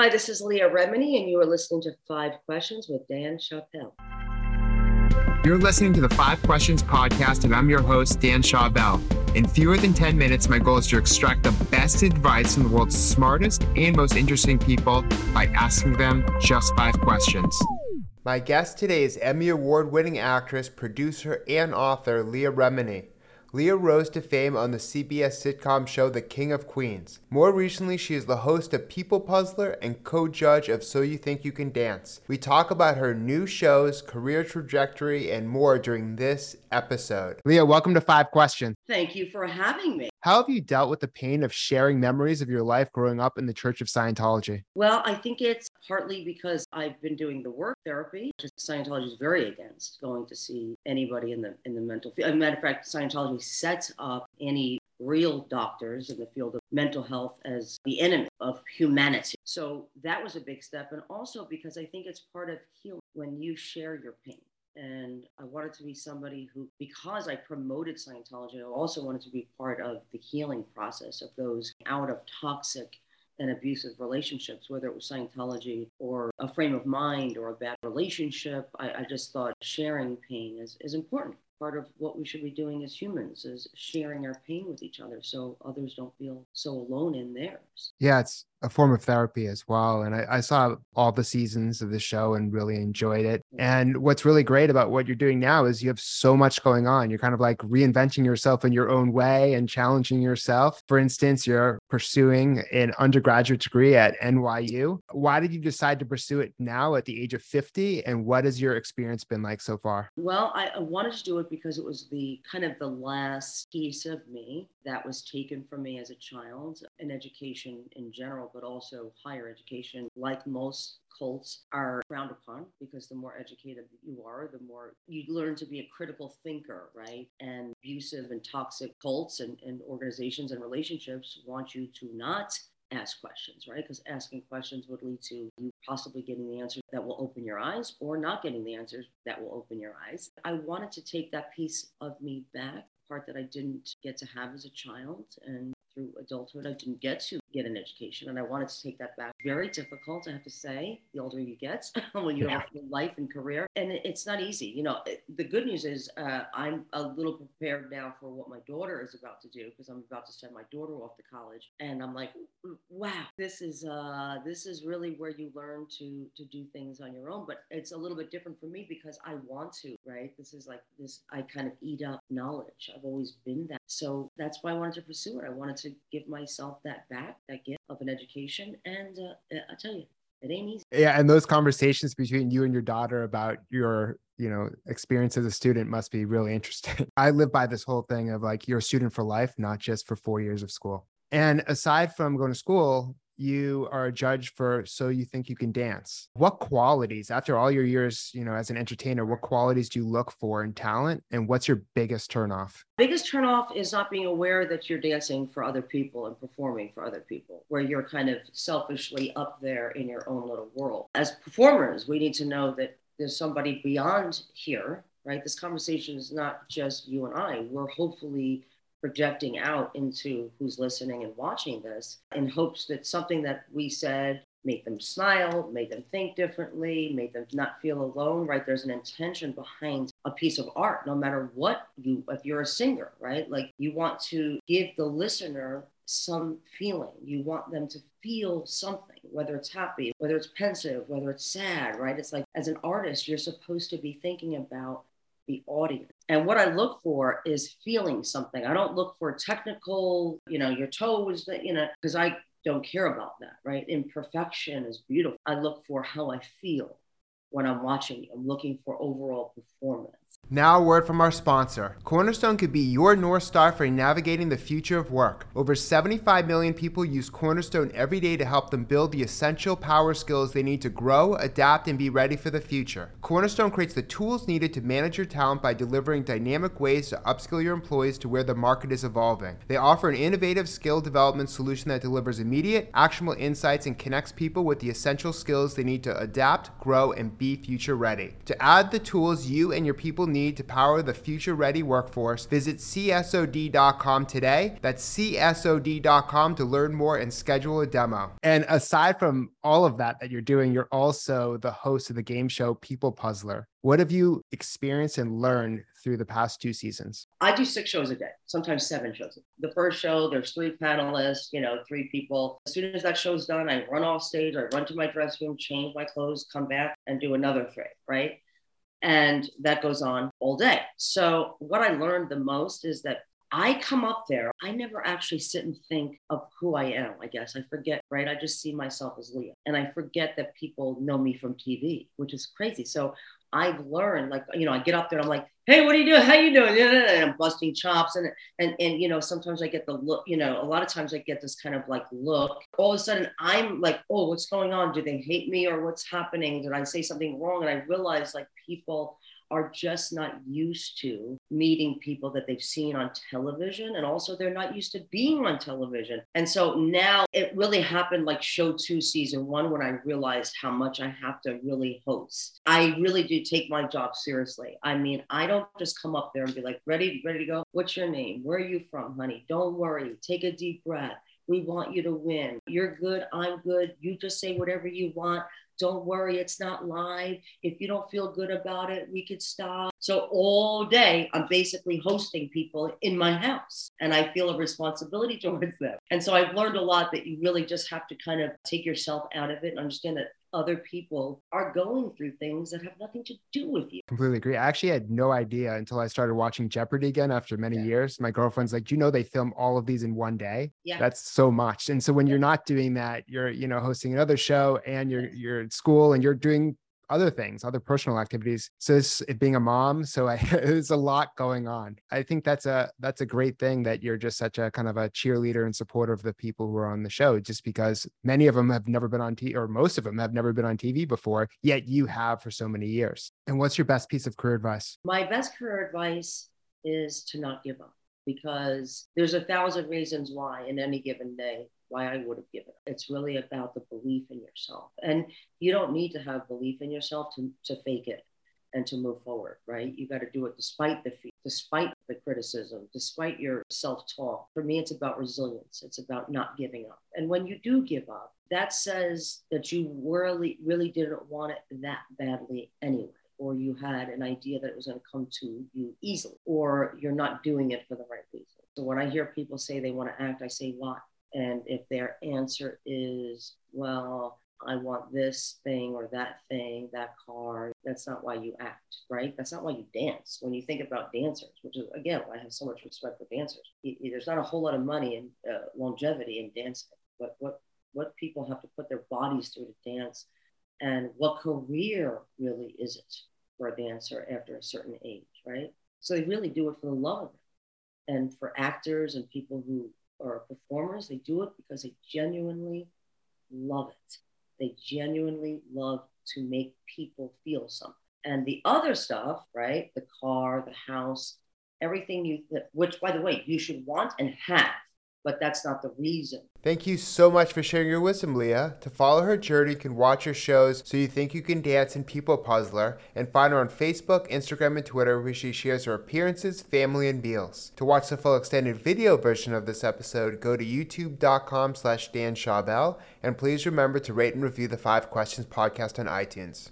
Hi, this is Leah Remini, and you are listening to Five Questions with Dan Schawbel. You're listening to the Five Questions podcast, and I'm your host, Dan Schawbel. In fewer than 10 minutes, my goal is to extract the best advice from the world's smartest and most interesting people by asking them just five questions. My guest today is Emmy Award winning actress, producer, and author Leah Remini. Leah rose to fame on the CBS sitcom show The King of Queens. More recently, she is the host of People Puzzler and co judge of So You Think You Can Dance. We talk about her new shows, career trajectory, and more during this episode. Leah, welcome to Five Questions. Thank you for having me. How have you dealt with the pain of sharing memories of your life growing up in the Church of Scientology? Well, I think it's partly because I've been doing the work therapy. Scientology is very against going to see anybody in the in the mental field. As a matter of fact, Scientology sets up any real doctors in the field of mental health as the enemy of humanity. So that was a big step. And also because I think it's part of healing when you share your pain. And I wanted to be somebody who, because I promoted Scientology, I also wanted to be part of the healing process of those out of toxic and abusive relationships, whether it was Scientology or a frame of mind or a bad relationship. I, I just thought sharing pain is, is important part of what we should be doing as humans is sharing our pain with each other so others don't feel so alone in theirs. Yeah, it's a form of therapy as well. And I, I, saw all the seasons of the show and really enjoyed it. Mm. And what's really great about what you're doing now is you have so much going on. You're kind of like reinventing yourself in your own way and challenging yourself. For instance, you're pursuing an undergraduate degree at NYU. Why did you decide to pursue it now at the age of 50? And what has your experience been like so far? Well, I wanted to do it because it was the kind of the last piece of me that was taken from me as a child in education in general but also higher education, like most cults, are frowned upon because the more educated you are, the more you learn to be a critical thinker, right? And abusive and toxic cults and, and organizations and relationships want you to not ask questions, right? Because asking questions would lead to you possibly getting the answer that will open your eyes or not getting the answers that will open your eyes. I wanted to take that piece of me back, part that I didn't get to have as a child, and through adulthood, I didn't get to get an education, and I wanted to take that back. Very difficult, I have to say, the older you get, when you yeah. have life and career, and it's not easy. You know, the good news is uh, I'm a little prepared now for what my daughter is about to do because I'm about to send my daughter off to college, and I'm like, wow, this is uh, this is really where you learn to to do things on your own. But it's a little bit different for me because I want to, right? This is like this. I kind of eat up knowledge. I've always been that, so that's why I wanted to pursue it. I wanted to give myself that back that gift of an education. And uh, I tell you, it ain't easy. Yeah, and those conversations between you and your daughter about your you know experience as a student must be really interesting. I live by this whole thing of like you're a student for life, not just for four years of school. And aside from going to school, you are a judge for So You Think You Can Dance. What qualities, after all your years, you know, as an entertainer, what qualities do you look for in talent and what's your biggest turnoff? Biggest turnoff is not being aware that you're dancing for other people and performing for other people, where you're kind of selfishly up there in your own little world. As performers, we need to know that there's somebody beyond here, right? This conversation is not just you and I. We're hopefully projecting out into who's listening and watching this in hopes that something that we said made them smile, made them think differently, made them not feel alone, right? There's an intention behind a piece of art, no matter what you, if you're a singer, right? Like you want to give the listener some feeling. You want them to feel something, whether it's happy, whether it's pensive, whether it's sad, right? It's like as an artist, you're supposed to be thinking about the audience. And what I look for is feeling something. I don't look for technical, you know, your toes, you know, because I don't care about that, right? Imperfection is beautiful. I look for how I feel when I'm watching. I'm looking for overall performance. Now, a word from our sponsor. Cornerstone could be your North Star for navigating the future of work. Over 75 million people use Cornerstone every day to help them build the essential power skills they need to grow, adapt, and be ready for the future. Cornerstone creates the tools needed to manage your talent by delivering dynamic ways to upskill your employees to where the market is evolving. They offer an innovative skill development solution that delivers immediate, actionable insights and connects people with the essential skills they need to adapt, grow, and be future ready. To add the tools you and your people need, need to power the future ready workforce, visit CSOD.com today. That's CSOD.com to learn more and schedule a demo. And aside from all of that that you're doing, you're also the host of the game show People Puzzler. What have you experienced and learned through the past two seasons? I do six shows a day, sometimes seven shows. The first show, there's three panelists, you know, three people. As soon as that show's done, I run off stage, I run to my dressing room, change my clothes, come back and do another three, right? And that goes on all day. So, what I learned the most is that I come up there, I never actually sit and think of who I am, I guess. I forget, right? I just see myself as Leah. And I forget that people know me from TV, which is crazy. So I've learned, like, you know, I get up there, I'm like, hey, what are you doing? How you doing? And I'm busting chops. And, and, and, you know, sometimes I get the look, you know, a lot of times I get this kind of like look. All of a sudden I'm like, oh, what's going on? Do they hate me or what's happening? Did I say something wrong? And I realize like people are just not used to meeting people that they've seen on television. And also, they're not used to being on television. And so now it really happened like show two, season one, when I realized how much I have to really host. I really do take my job seriously. I mean, I don't just come up there and be like, ready, ready to go. What's your name? Where are you from, honey? Don't worry. Take a deep breath. We want you to win. You're good. I'm good. You just say whatever you want. Don't worry, it's not live. If you don't feel good about it, we could stop. So all day, I'm basically hosting people in my house and I feel a responsibility towards them. And so I've learned a lot that you really just have to kind of take yourself out of it and understand that other people are going through things that have nothing to do with you. Completely agree. I actually had no idea until I started watching Jeopardy again after many yeah. years. My girlfriend's like, you know, they film all of these in one day. Yeah. That's so much. And so when yeah. you're not doing that, you're, you know, hosting another show and you're, you're at school and you're doing other things, other personal activities. So this, being a mom, so there's a lot going on. I think that's a that's a great thing that you're just such a kind of a cheerleader and supporter of the people who are on the show, just because many of them have never been on TV, or most of them have never been on TV before, yet you have for so many years. And what's your best piece of career advice? My best career advice is to not give up because there's a thousand reasons why in any given day why I would have given. Up. It's really about the belief in yourself. And you don't need to have belief in yourself to, to fake it and to move forward, right? You got to do it despite the fear, despite the criticism, despite your self talk. For me, it's about resilience. It's about not giving up. And when you do give up, that says that you really, really didn't want it that badly anyway. Or you had an idea that it was going to come to you easily, or you're not doing it for the right reason. So when I hear people say they want to act, I say, why? And if their answer is, well, I want this thing or that thing, that car, that's not why you act, right? That's not why you dance. When you think about dancers, which is, again, I have so much respect for dancers, there's not a whole lot of money and uh, longevity in dancing, but what, what people have to put their bodies through to dance and what career really is it for a dancer after a certain age, right? So they really do it for the love of it. And for actors and people who are performers, they do it because they genuinely love it. They genuinely love to make people feel something. And the other stuff, right? The car, the house, everything you, which by the way, you should want and have but that's not the reason. Thank you so much for sharing your wisdom, Leah. To follow her journey, you can watch her shows So You Think You Can Dance and People Puzzler, and find her on Facebook, Instagram, and Twitter, where she shares her appearances, family, and meals. To watch the full extended video version of this episode, go to youtube.com slash Dan Schawbel, and please remember to rate and review the Five Questions podcast on iTunes.